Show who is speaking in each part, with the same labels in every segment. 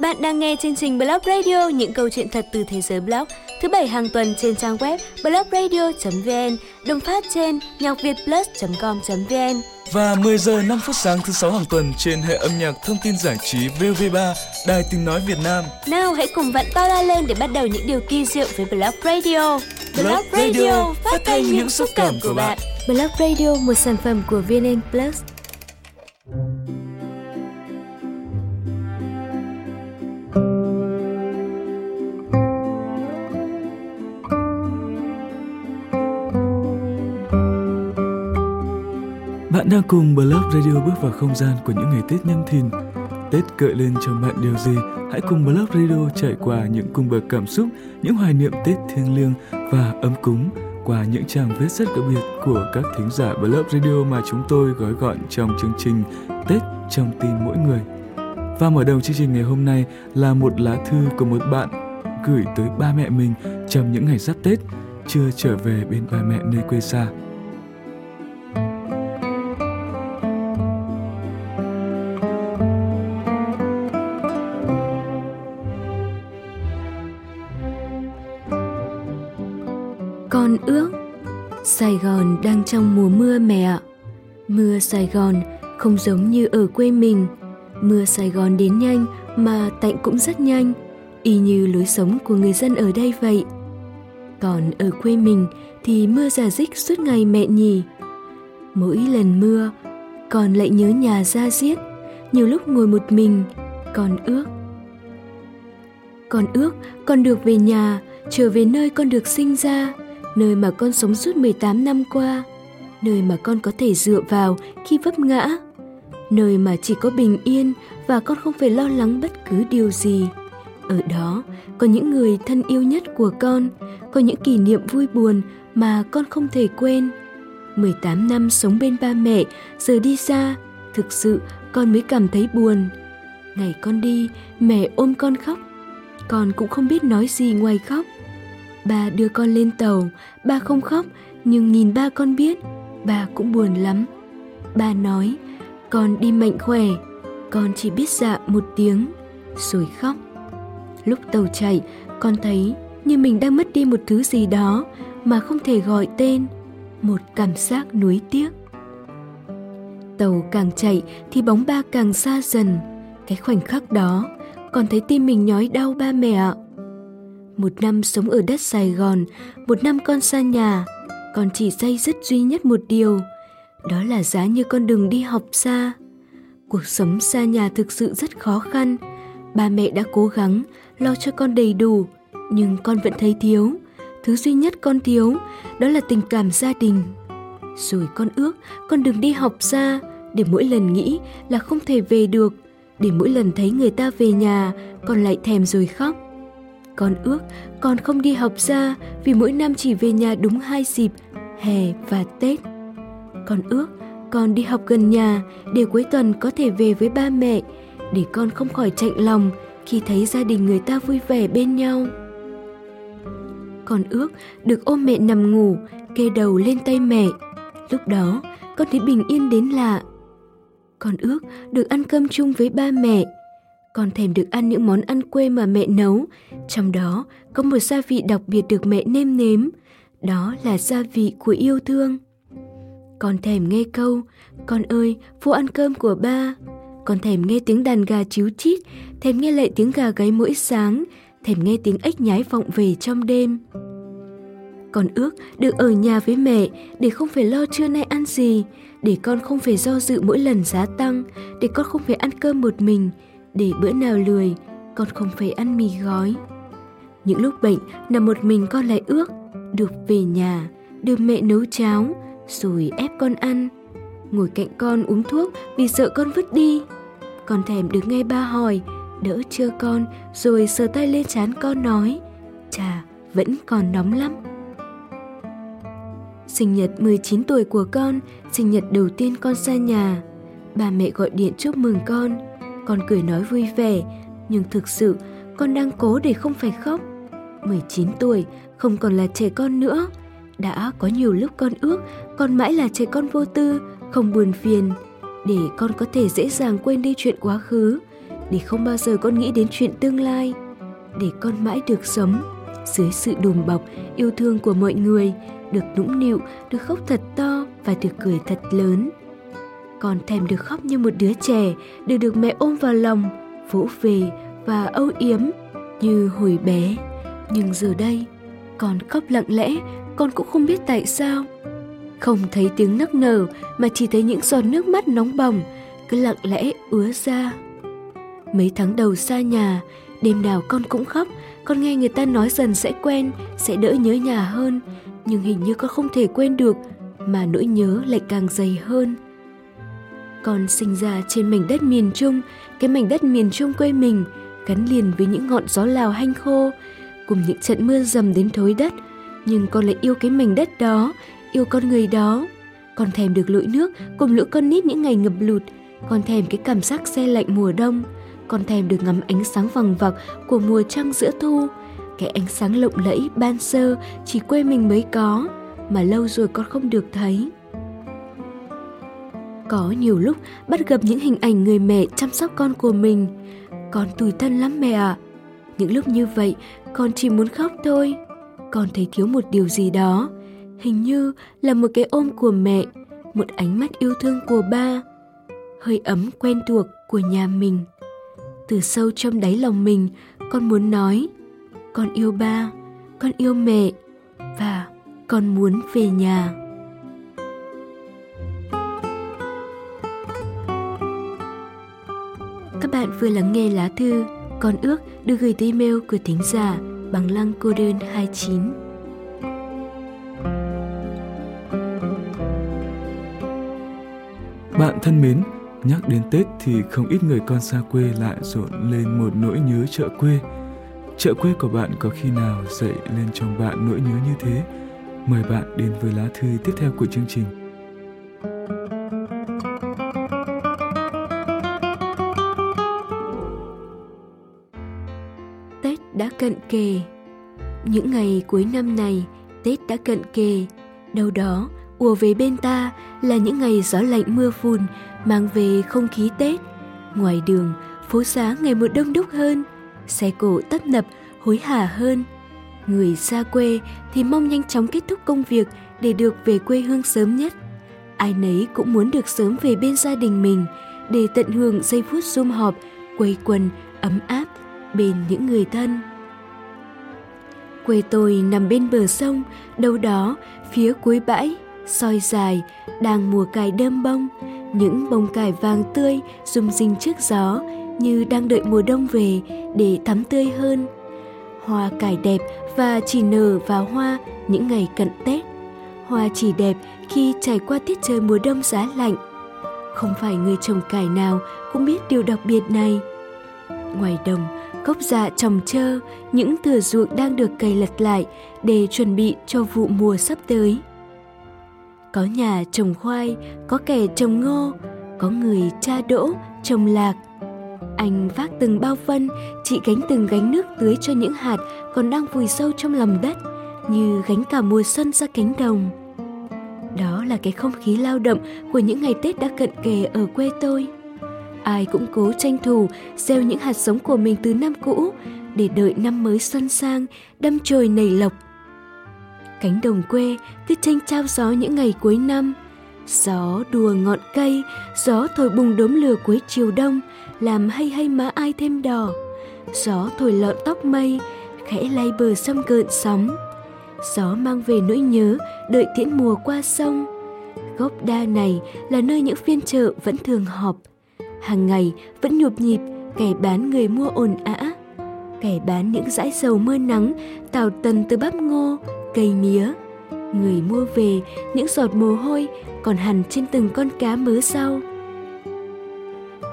Speaker 1: Bạn đang nghe chương trình Blog Radio những câu chuyện thật từ thế giới blog thứ bảy hàng tuần trên trang web blogradio.vn, đồng phát trên nhocvietplus.com.vn
Speaker 2: và 10 giờ 5 phút sáng thứ sáu hàng tuần trên hệ âm nhạc thông tin giải trí VV3 Đài Tiếng nói Việt Nam.
Speaker 1: Nào hãy cùng vặn to la lên để bắt đầu những điều kỳ diệu với Blog Radio. Blog Radio phát thanh những xúc cảm của bạn. Blog Radio một sản phẩm của VN Plus.
Speaker 2: Bạn đang cùng Blog Radio bước vào không gian của những ngày Tết nhâm thìn. Tết gợi lên trong bạn điều gì? Hãy cùng Blog Radio trải qua những cung bậc cảm xúc, những hoài niệm Tết thiêng liêng và ấm cúng qua những trang viết rất đặc biệt của các thính giả Blog Radio mà chúng tôi gói gọn trong chương trình Tết trong tim mỗi người. Và mở đầu chương trình ngày hôm nay là một lá thư của một bạn gửi tới ba mẹ mình trong những ngày sắp Tết, chưa trở về bên ba mẹ nơi quê xa.
Speaker 1: Gòn đang trong mùa mưa mẹ ạ. Mưa Sài Gòn không giống như ở quê mình. Mưa Sài Gòn đến nhanh mà tạnh cũng rất nhanh, y như lối sống của người dân ở đây vậy. Còn ở quê mình thì mưa giả dích suốt ngày mẹ nhỉ. Mỗi lần mưa, con lại nhớ nhà ra giết, nhiều lúc ngồi một mình, con ước. Con ước con được về nhà, trở về nơi con được sinh ra, nơi mà con sống suốt 18 năm qua, nơi mà con có thể dựa vào khi vấp ngã, nơi mà chỉ có bình yên và con không phải lo lắng bất cứ điều gì. Ở đó có những người thân yêu nhất của con, có những kỷ niệm vui buồn mà con không thể quên. 18 năm sống bên ba mẹ, giờ đi xa, thực sự con mới cảm thấy buồn. Ngày con đi, mẹ ôm con khóc. Con cũng không biết nói gì ngoài khóc. Ba đưa con lên tàu, ba không khóc, nhưng nhìn ba con biết, ba cũng buồn lắm. Ba nói, con đi mạnh khỏe, con chỉ biết dạ một tiếng, rồi khóc. Lúc tàu chạy, con thấy như mình đang mất đi một thứ gì đó mà không thể gọi tên, một cảm giác nuối tiếc. Tàu càng chạy thì bóng ba càng xa dần, cái khoảnh khắc đó, con thấy tim mình nhói đau ba mẹ ạ. Một năm sống ở đất Sài Gòn, một năm con xa nhà, con chỉ dây dứt duy nhất một điều, đó là giá như con đừng đi học xa. Cuộc sống xa nhà thực sự rất khó khăn, ba mẹ đã cố gắng lo cho con đầy đủ, nhưng con vẫn thấy thiếu. Thứ duy nhất con thiếu đó là tình cảm gia đình. Rồi con ước con đừng đi học xa để mỗi lần nghĩ là không thể về được, để mỗi lần thấy người ta về nhà con lại thèm rồi khóc. Con ước con không đi học xa vì mỗi năm chỉ về nhà đúng hai dịp, hè và Tết. Con ước con đi học gần nhà để cuối tuần có thể về với ba mẹ, để con không khỏi chạnh lòng khi thấy gia đình người ta vui vẻ bên nhau. Con ước được ôm mẹ nằm ngủ, kê đầu lên tay mẹ. Lúc đó, con thấy bình yên đến lạ. Con ước được ăn cơm chung với ba mẹ. Con thèm được ăn những món ăn quê mà mẹ nấu, trong đó có một gia vị đặc biệt được mẹ nêm nếm, đó là gia vị của yêu thương. Con thèm nghe câu, con ơi, vô ăn cơm của ba. Con thèm nghe tiếng đàn gà chíu chít, thèm nghe lại tiếng gà gáy mỗi sáng, thèm nghe tiếng ếch nhái vọng về trong đêm. Con ước được ở nhà với mẹ để không phải lo trưa nay ăn gì, để con không phải do dự mỗi lần giá tăng, để con không phải ăn cơm một mình, để bữa nào lười, con không phải ăn mì gói. Những lúc bệnh, nằm một mình con lại ước, được về nhà, được mẹ nấu cháo, rồi ép con ăn. Ngồi cạnh con uống thuốc vì sợ con vứt đi. Con thèm được nghe ba hỏi, đỡ chưa con, rồi sờ tay lên trán con nói, chà, vẫn còn nóng lắm. Sinh nhật 19 tuổi của con, sinh nhật đầu tiên con xa nhà. Bà mẹ gọi điện chúc mừng con. Con cười nói vui vẻ, nhưng thực sự con đang cố để không phải khóc. 19 tuổi, không còn là trẻ con nữa. Đã có nhiều lúc con ước con mãi là trẻ con vô tư, không buồn phiền, để con có thể dễ dàng quên đi chuyện quá khứ, để không bao giờ con nghĩ đến chuyện tương lai, để con mãi được sống dưới sự đùm bọc yêu thương của mọi người, được nũng nịu, được khóc thật to và được cười thật lớn. Con thèm được khóc như một đứa trẻ, được được mẹ ôm vào lòng, vỗ về và âu yếm như hồi bé. Nhưng giờ đây, con khóc lặng lẽ, con cũng không biết tại sao. Không thấy tiếng nấc nở mà chỉ thấy những giọt nước mắt nóng bỏng cứ lặng lẽ ứa ra. Mấy tháng đầu xa nhà, đêm nào con cũng khóc, con nghe người ta nói dần sẽ quen, sẽ đỡ nhớ nhà hơn, nhưng hình như con không thể quên được, mà nỗi nhớ lại càng dày hơn. Con sinh ra trên mảnh đất miền Trung, cái mảnh đất miền Trung quê mình, gắn liền với những ngọn gió lào hanh khô, cùng những trận mưa dầm đến thối đất, nhưng con lại yêu cái mảnh đất đó, yêu con người đó. Con thèm được lội nước cùng lũ con nít những ngày ngập lụt, con thèm cái cảm giác xe lạnh mùa đông, con thèm được ngắm ánh sáng vằng vặc của mùa trăng giữa thu, cái ánh sáng lộng lẫy ban sơ chỉ quê mình mới có, mà lâu rồi con không được thấy. Có nhiều lúc bắt gặp những hình ảnh người mẹ chăm sóc con của mình. Con tủi thân lắm mẹ ạ. À. Những lúc như vậy, con chỉ muốn khóc thôi. Con thấy thiếu một điều gì đó. Hình như là một cái ôm của mẹ, một ánh mắt yêu thương của ba, hơi ấm quen thuộc của nhà mình. Từ sâu trong đáy lòng mình, con muốn nói, con yêu ba, con yêu mẹ và con muốn về nhà. Bạn vừa lắng nghe lá thư Con ước được gửi tới email của thính giả bằng lăng cô đơn 29.
Speaker 2: Bạn thân mến, nhắc đến Tết thì không ít người con xa quê lại rộn lên một nỗi nhớ chợ quê. Chợ quê của bạn có khi nào dậy lên trong bạn nỗi nhớ như thế? Mời bạn đến với lá thư tiếp theo của chương trình.
Speaker 1: Cận kề. Những ngày cuối năm này, Tết đã cận kề. Đâu đó, ùa về bên ta là những ngày gió lạnh mưa phùn mang về không khí Tết. Ngoài đường, phố xá ngày một đông đúc hơn, xe cộ tấp nập, hối hả hơn. Người xa quê thì mong nhanh chóng kết thúc công việc để được về quê hương sớm nhất. Ai nấy cũng muốn được sớm về bên gia đình mình để tận hưởng giây phút sum họp, quây quần, ấm áp bên những người thân. Quê tôi nằm bên bờ sông, đâu đó phía cuối bãi, soi dài, đang mùa cài đơm bông, những bông cải vàng tươi rung rinh trước gió như đang đợi mùa đông về để thắm tươi hơn. Hoa cải đẹp và chỉ nở vào hoa những ngày cận Tết. Hoa chỉ đẹp khi trải qua tiết trời mùa đông giá lạnh. Không phải người trồng cải nào cũng biết điều đặc biệt này. Ngoài đồng, gốc dạ trồng trơ, những thửa ruộng đang được cày lật lại để chuẩn bị cho vụ mùa sắp tới. Có nhà trồng khoai, có kẻ trồng ngô, có người cha đỗ, trồng lạc. Anh vác từng bao phân, chị gánh từng gánh nước tưới cho những hạt còn đang vùi sâu trong lòng đất, như gánh cả mùa xuân ra cánh đồng. Đó là cái không khí lao động của những ngày Tết đã cận kề ở quê tôi ai cũng cố tranh thủ, gieo những hạt giống của mình từ năm cũ, để đợi năm mới xuân sang, đâm chồi nảy lộc. Cánh đồng quê cứ tranh trao gió những ngày cuối năm. Gió đùa ngọn cây, gió thổi bùng đốm lửa cuối chiều đông, làm hay hay má ai thêm đỏ. Gió thổi lọn tóc mây, khẽ lay bờ sông gợn sóng. Gió mang về nỗi nhớ, đợi tiễn mùa qua sông. Gốc đa này là nơi những phiên chợ vẫn thường họp hàng ngày vẫn nhộp nhịp, kẻ bán người mua ồn ã. Kẻ bán những dãi dầu mưa nắng, tào tần từ bắp ngô, cây mía. Người mua về, những giọt mồ hôi còn hằn trên từng con cá mớ rau.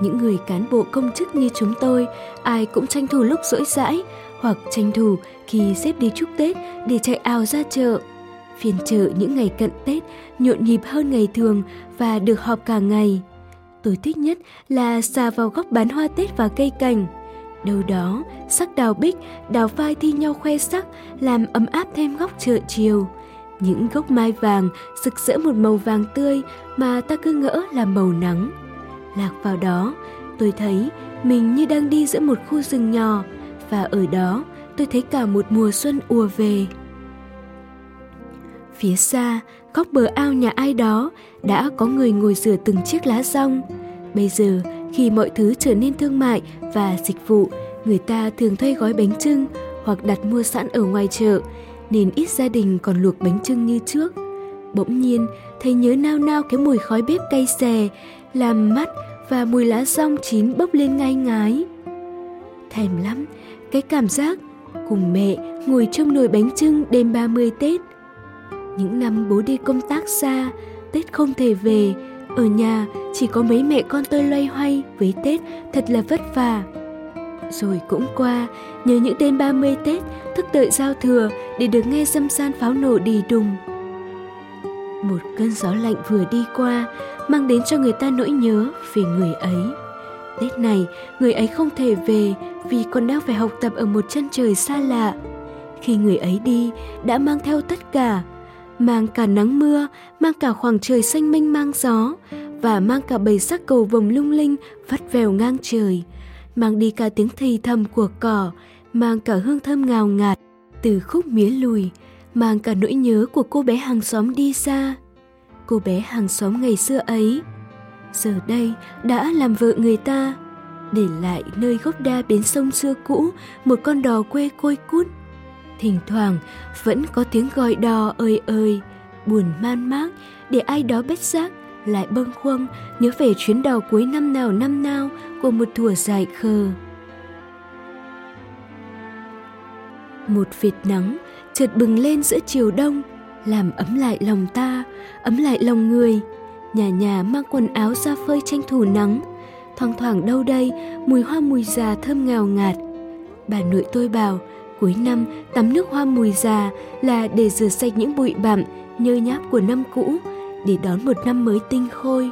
Speaker 1: Những người cán bộ công chức như chúng tôi, ai cũng tranh thủ lúc rỗi rãi hoặc tranh thủ khi xếp đi chúc tết để chạy ào ra chợ. Phiên chợ những ngày cận tết nhộn nhịp hơn ngày thường và được họp cả ngày tôi thích nhất là xà vào góc bán hoa Tết và cây cảnh. Đâu đó, sắc đào bích, đào phai thi nhau khoe sắc, làm ấm áp thêm góc chợ chiều. Những gốc mai vàng rực rỡ một màu vàng tươi mà ta cứ ngỡ là màu nắng. Lạc vào đó, Tôi thấy mình như đang đi giữa một khu rừng nhỏ và ở đó tôi thấy cả một mùa xuân ùa về. Phía xa, góc bờ ao nhà ai đó đã có người ngồi rửa từng chiếc lá rong. Bây giờ, khi mọi thứ trở nên thương mại và dịch vụ, người ta thường thuê gói bánh trưng hoặc đặt mua sẵn ở ngoài chợ, nên ít gia đình còn luộc bánh trưng như trước. Bỗng nhiên, thấy nhớ nao nao cái mùi khói bếp cay xè, làm mắt và mùi lá rong chín bốc lên ngai ngái. Thèm lắm, cái cảm giác cùng mẹ ngồi trong nồi bánh trưng đêm 30 Tết. Những năm bố đi công tác xa, Tết không thể về, ở nhà chỉ có mấy mẹ con tôi loay hoay với Tết thật là vất vả. Rồi cũng qua, nhớ những đêm 30 Tết thức đợi giao thừa để được nghe dâm san pháo nổ đi đùng. Một cơn gió lạnh vừa đi qua, mang đến cho người ta nỗi nhớ về người ấy. Tết này, người ấy không thể về vì còn đang phải học tập ở một chân trời xa lạ. Khi người ấy đi, đã mang theo tất cả, mang cả nắng mưa, mang cả khoảng trời xanh mênh mang gió và mang cả bầy sắc cầu vồng lung linh vắt vèo ngang trời, mang đi cả tiếng thì thầm của cỏ, mang cả hương thơm ngào ngạt từ khúc mía lùi, mang cả nỗi nhớ của cô bé hàng xóm đi xa. Cô bé hàng xóm ngày xưa ấy, giờ đây đã làm vợ người ta, để lại nơi gốc đa bến sông xưa cũ một con đò quê côi cút thỉnh thoảng vẫn có tiếng gọi đò ơi ơi, buồn man mác để ai đó bất giác lại bâng khuâng nhớ về chuyến đò cuối năm nào năm nào của một thủa dài khờ. Một vệt nắng chợt bừng lên giữa chiều đông, làm ấm lại lòng ta, ấm lại lòng người. Nhà nhà mang quần áo ra phơi tranh thủ nắng. Thoang thoảng đâu đây, mùi hoa mùi già thơm ngào ngạt. Bà nội tôi bảo Cuối năm, tắm nước hoa mùi già là để rửa sạch những bụi bặm, nhơ nháp của năm cũ, để đón một năm mới tinh khôi.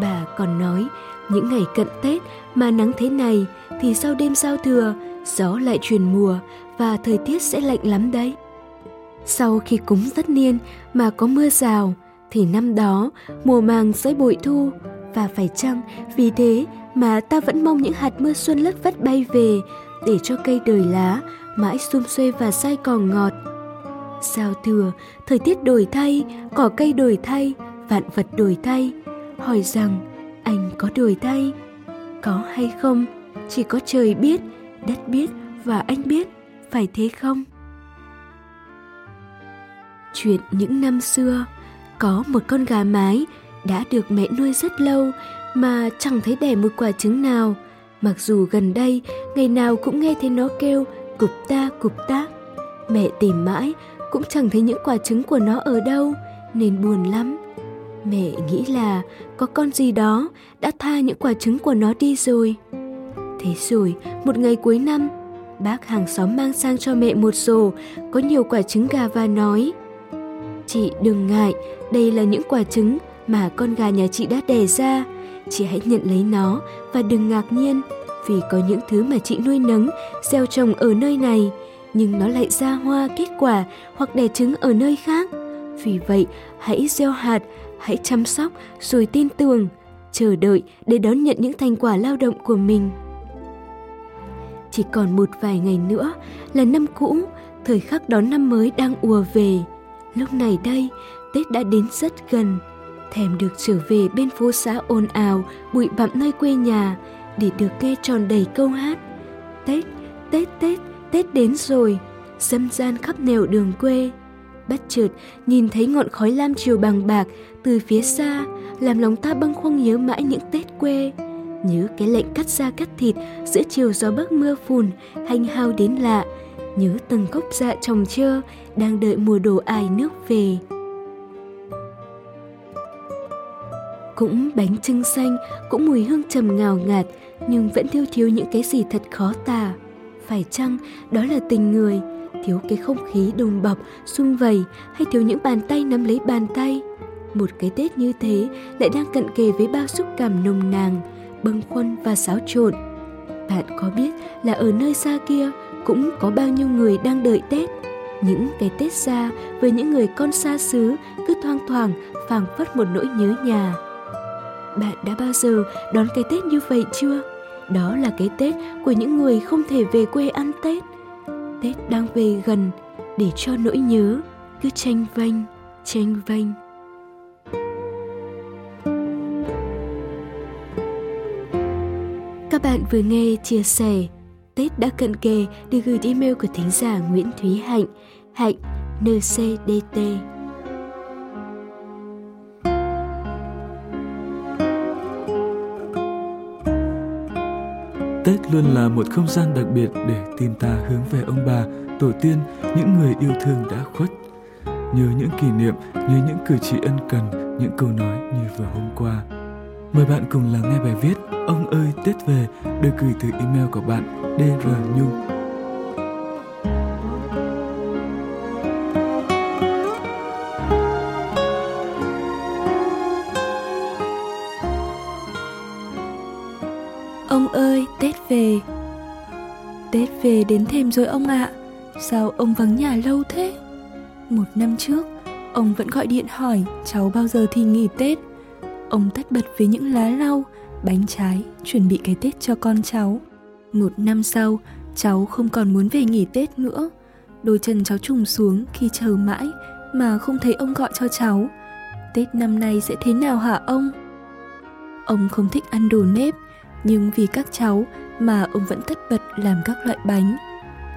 Speaker 1: Bà còn nói, những ngày cận Tết mà nắng thế này thì sau đêm giao thừa, gió lại chuyển mùa và thời tiết sẽ lạnh lắm đấy. Sau khi cúng tất niên mà có mưa rào, thì năm đó mùa màng sẽ bội thu và phải chăng vì thế mà ta vẫn mong những hạt mưa xuân lất vất bay về để cho cây đời lá mãi xum xuê và sai còn ngọt. Sao thừa, thời tiết đổi thay, cỏ cây đổi thay, vạn vật đổi thay. Hỏi rằng, anh có đổi thay? Có hay không? Chỉ có trời biết, đất biết và anh biết, phải thế không? Chuyện những năm xưa, có một con gà mái đã được mẹ nuôi rất lâu mà chẳng thấy đẻ một quả trứng nào. Mặc dù gần đây, ngày nào cũng nghe thấy nó kêu cục ta cục tác. Mẹ tìm mãi cũng chẳng thấy những quả trứng của nó ở đâu nên buồn lắm. Mẹ nghĩ là có con gì đó đã tha những quả trứng của nó đi rồi. Thế rồi, một ngày cuối năm, bác hàng xóm mang sang cho mẹ một rổ có nhiều quả trứng gà và nói Chị đừng ngại, đây là những quả trứng mà con gà nhà chị đã đẻ ra. Chị hãy nhận lấy nó và đừng ngạc nhiên vì có những thứ mà chị nuôi nấng, gieo trồng ở nơi này, nhưng nó lại ra hoa kết quả hoặc đẻ trứng ở nơi khác. Vì vậy, hãy gieo hạt, hãy chăm sóc rồi tin tưởng, chờ đợi để đón nhận những thành quả lao động của mình. Chỉ còn một vài ngày nữa là năm cũ, thời khắc đón năm mới đang ùa về. Lúc này đây, Tết đã đến rất gần. Thèm được trở về bên phố xã ồn ào, bụi bặm nơi quê nhà, để được nghe tròn đầy câu hát Tết, Tết, Tết, Tết đến rồi, dâm gian khắp nẻo đường quê. Bất chợt nhìn thấy ngọn khói lam chiều bằng bạc từ phía xa, làm lòng ta bâng khuâng nhớ mãi những Tết quê. Nhớ cái lệnh cắt da cắt thịt giữa chiều gió bấc mưa phùn, hành hao đến lạ. Nhớ từng gốc dạ trồng trơ, đang đợi mùa đổ ải nước về. Cũng bánh trưng xanh, cũng mùi hương trầm ngào ngạt, nhưng vẫn thiếu thiếu những cái gì thật khó tả. Phải chăng đó là tình người, thiếu cái không khí đùng bọc, xung vầy hay thiếu những bàn tay nắm lấy bàn tay? Một cái Tết như thế lại đang cận kề với bao xúc cảm nồng nàn, bâng khuâng và xáo trộn. Bạn có biết là ở nơi xa kia cũng có bao nhiêu người đang đợi Tết? Những cái Tết xa với những người con xa xứ cứ thoang thoảng phảng phất một nỗi nhớ nhà bạn đã bao giờ đón cái Tết như vậy chưa? Đó là cái Tết của những người không thể về quê ăn Tết. Tết đang về gần để cho nỗi nhớ cứ tranh vênh, tranh vênh. Các bạn vừa nghe chia sẻ Tết đã cận kề được gửi email của thính giả Nguyễn Thúy Hạnh, Hạnh NCDT.
Speaker 2: Tết luôn là một không gian đặc biệt để tim ta hướng về ông bà, tổ tiên, những người yêu thương đã khuất. Nhớ những kỷ niệm, nhớ những cử chỉ ân cần, những câu nói như vừa hôm qua. Mời bạn cùng lắng nghe bài viết Ông ơi Tết về được gửi từ email của bạn DR
Speaker 3: về đến thêm rồi ông ạ. À. Sao ông vắng nhà lâu thế? Một năm trước, ông vẫn gọi điện hỏi cháu bao giờ thì nghỉ Tết. Ông tất bật với những lá lau, bánh trái, chuẩn bị cái Tết cho con cháu. Một năm sau, cháu không còn muốn về nghỉ Tết nữa. Đôi chân cháu trùng xuống khi chờ mãi mà không thấy ông gọi cho cháu. Tết năm nay sẽ thế nào hả ông? Ông không thích ăn đồ nếp, nhưng vì các cháu mà ông vẫn tất bật làm các loại bánh.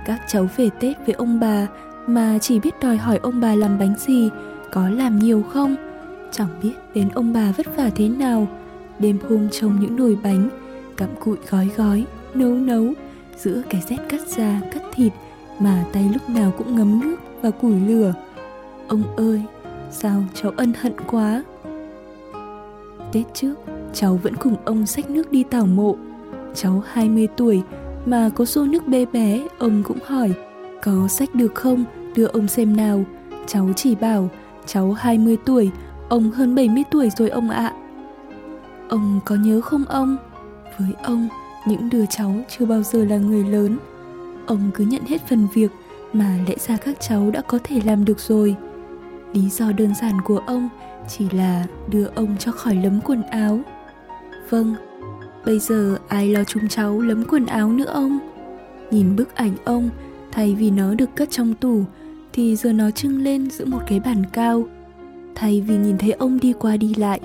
Speaker 3: Các cháu về Tết với ông bà mà chỉ biết đòi hỏi ông bà làm bánh gì, có làm nhiều không? Chẳng biết đến ông bà vất vả thế nào. Đêm hôm trông những nồi bánh, cặm cụi gói gói, nấu nấu, giữa cái rét cắt da, cắt thịt mà tay lúc nào cũng ngấm nước và củi lửa. Ông ơi, sao cháu ân hận quá. Tết trước, cháu vẫn cùng ông xách nước đi tảo mộ. Cháu 20 tuổi mà có xô nước bé bé, ông cũng hỏi có sách được không, đưa ông xem nào. Cháu chỉ bảo cháu 20 tuổi, ông hơn 70 tuổi rồi ông ạ. Ông có nhớ không ông? Với ông, những đứa cháu chưa bao giờ là người lớn. Ông cứ nhận hết phần việc mà lẽ ra các cháu đã có thể làm được rồi. Lý do đơn giản của ông chỉ là đưa ông cho khỏi lấm quần áo. Vâng, bây giờ ai lo chúng cháu lấm quần áo nữa ông? Nhìn bức ảnh ông, thay vì nó được cất trong tủ, thì giờ nó trưng lên giữa một cái bàn cao. Thay vì nhìn thấy ông đi qua đi lại,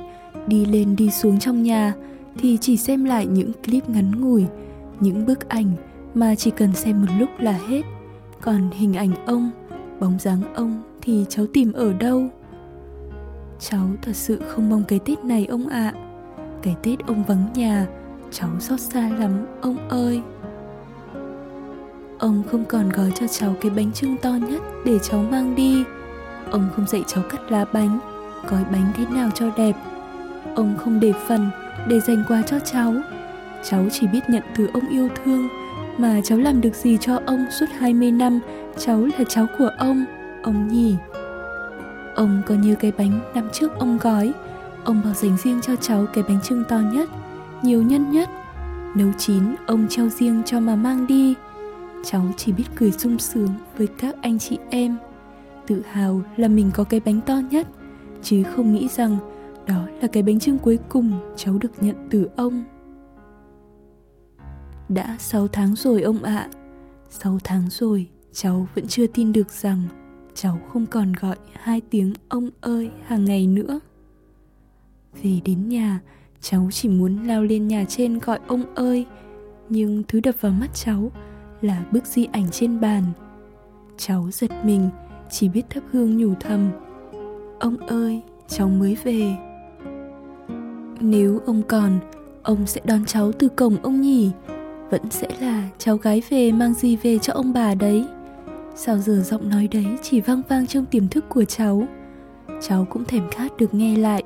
Speaker 3: đi lên đi xuống trong nhà, thì chỉ xem lại những clip ngắn ngủi, những bức ảnh mà chỉ cần xem một lúc là hết. Còn hình ảnh ông, bóng dáng ông thì cháu tìm ở đâu? Cháu thật sự không mong cái Tết này ông ạ. À. Cái Tết ông vắng nhà, cháu xót xa lắm ông ơi. Ông không còn gói cho cháu cái bánh trưng to nhất để cháu mang đi. Ông không dạy cháu cắt lá bánh, gói bánh thế nào cho đẹp. Ông không để phần để dành quà cho cháu. Cháu chỉ biết nhận từ ông yêu thương, mà cháu làm được gì cho ông suốt 20 năm, cháu là cháu của ông, ông nhỉ. Ông có như cái bánh năm trước ông gói, ông bảo dành riêng cho cháu cái bánh trưng to nhất, nhiều nhân nhất. Nấu chín, ông treo riêng cho mà mang đi. Cháu chỉ biết cười sung sướng với các anh chị em. Tự hào là mình có cái bánh to nhất, chứ không nghĩ rằng đó là cái bánh trưng cuối cùng cháu được nhận từ ông. Đã 6 tháng rồi ông ạ. À. 6 tháng rồi, cháu vẫn chưa tin được rằng cháu không còn gọi hai tiếng ông ơi hàng ngày nữa. Về đến nhà, cháu chỉ muốn lao lên nhà trên gọi ông ơi, nhưng thứ đập vào mắt cháu là bức di ảnh trên bàn. Cháu giật mình, chỉ biết thắp hương nhủ thầm. Ông ơi, cháu mới về. Nếu ông còn, ông sẽ đón cháu từ cổng ông nhỉ? Vẫn sẽ là cháu gái về mang gì về cho ông bà đấy. Sao giờ giọng nói đấy chỉ vang vang trong tiềm thức của cháu. Cháu cũng thèm khát được nghe lại.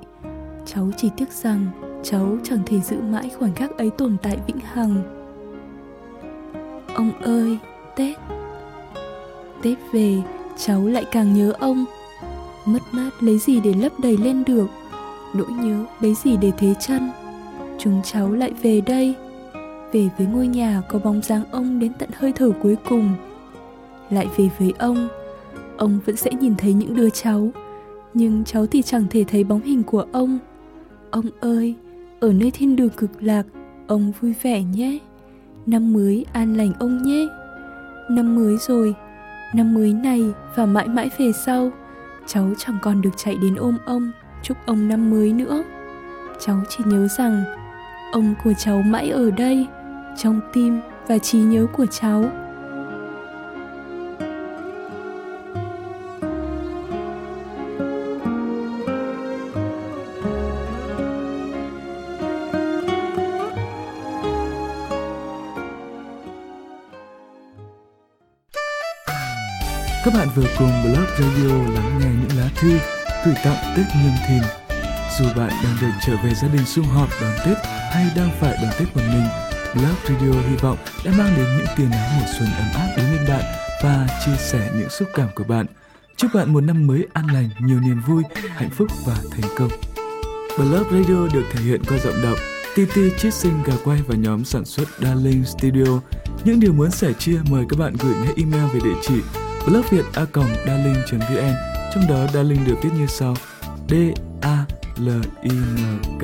Speaker 3: Cháu chỉ tiếc rằng cháu chẳng thể giữ mãi khoảnh khắc ấy tồn tại vĩnh hằng. Ông ơi, Tết. Tết về, cháu lại càng nhớ ông. Mất mát lấy gì để lấp đầy lên được? Nỗi nhớ lấy gì để thế chân chúng cháu lại về đây. Về với ngôi nhà có bóng dáng ông đến tận hơi thở cuối cùng. Lại về với ông. Ông vẫn sẽ nhìn thấy những đứa cháu. Nhưng cháu thì chẳng thể thấy bóng hình của ông ông ơi ở nơi thiên đường cực lạc, ông vui vẻ nhé. Năm mới an lành ông nhé. Năm mới rồi, năm mới này và mãi mãi về sau, cháu chẳng còn được chạy đến ôm ông, chúc ông năm mới nữa. Cháu chỉ nhớ rằng ông của cháu mãi ở đây, trong tim và trí nhớ của cháu.
Speaker 2: Các bạn vừa cùng Blog Radio lắng nghe những lá thư gửi tặng Tết Nhâm Thìn. Dù bạn đang được trở về gia đình sum họp đón Tết hay đang phải đón Tết một mình, Blog Radio hy vọng đã mang đến những tia nắng mùa xuân ấm áp đến bên bạn và chia sẻ những xúc cảm của bạn. Chúc bạn một năm mới an lành, nhiều niềm vui, hạnh phúc và thành công. Blog Radio được thể hiện qua giọng đọc TT Chiết Sinh Gà Quay và nhóm sản xuất Darling Studio. Những điều muốn sẻ chia mời các bạn gửi ngay email về địa chỉ blogviet.darling.vn Trong đó Darling được viết như sau. D A L I N K